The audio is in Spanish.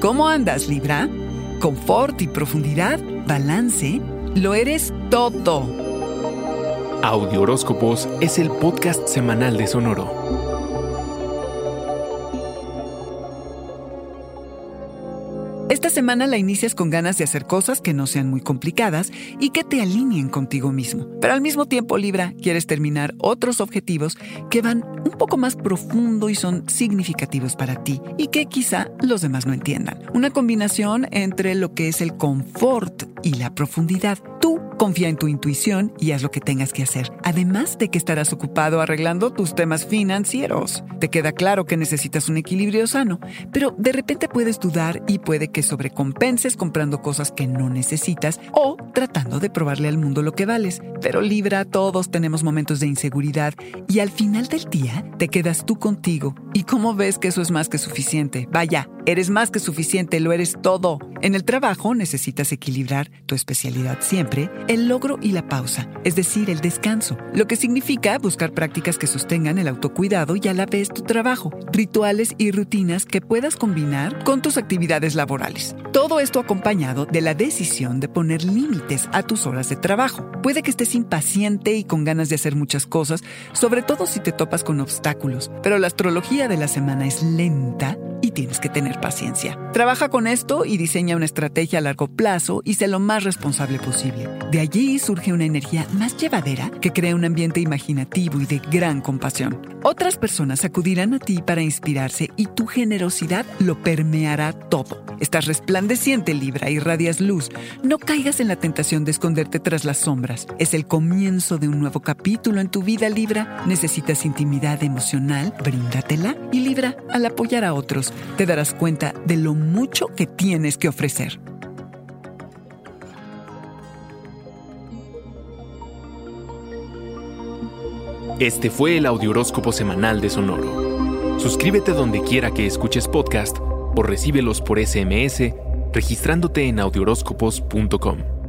¿Cómo andas, Libra? Confort y profundidad, balance, lo eres todo. Audio Horóscopos es el podcast semanal de Sonoro. Esta semana la inicias con ganas de hacer cosas que no sean muy complicadas y que te alineen contigo mismo. Pero al mismo tiempo, Libra, quieres terminar otros objetivos que van un poco más profundo y son significativos para ti y que quizá los demás no entiendan. Una combinación entre lo que es el confort y la profundidad. Tú confía en tu intuición y haz lo que tengas que hacer. Además de que estarás ocupado arreglando tus temas financieros. Te queda claro que necesitas un equilibrio sano, pero de repente puedes dudar y puede que sobrecompenses comprando cosas que no necesitas o tratando de probarle al mundo lo que vales. Pero Libra, todos tenemos momentos de inseguridad y al final del día te quedas tú contigo. ¿Y cómo ves que eso es más que suficiente? Vaya, eres más que suficiente, lo eres todo. En el trabajo necesitas equilibrar tu especialidad siempre, el logro y la pausa, es decir, el descanso, lo que significa buscar prácticas que sostengan el autocuidado y a la vez tu trabajo, rituales y rutinas que puedas combinar con tus actividades laborales. Todo esto acompañado de la decisión de poner límites a tus horas de trabajo. Puede que estés impaciente y con ganas de hacer muchas cosas, sobre todo si te topas con obstáculos, pero la astrología de la semana es lenta tienes que tener paciencia. Trabaja con esto y diseña una estrategia a largo plazo y sé lo más responsable posible. De allí surge una energía más llevadera que crea un ambiente imaginativo y de gran compasión. Otras personas acudirán a ti para inspirarse y tu generosidad lo permeará todo. Estás resplandeciente, Libra, y radias luz. No caigas en la tentación de esconderte tras las sombras. Es el comienzo de un nuevo capítulo en tu vida, Libra. Necesitas intimidad emocional, bríndatela. Y Libra, al apoyar a otros, te darás cuenta de lo mucho que tienes que ofrecer. Este fue el Audioróscopo Semanal de Sonoro. Suscríbete donde quiera que escuches podcast o recíbelos por SMS registrándote en audioróscopos.com.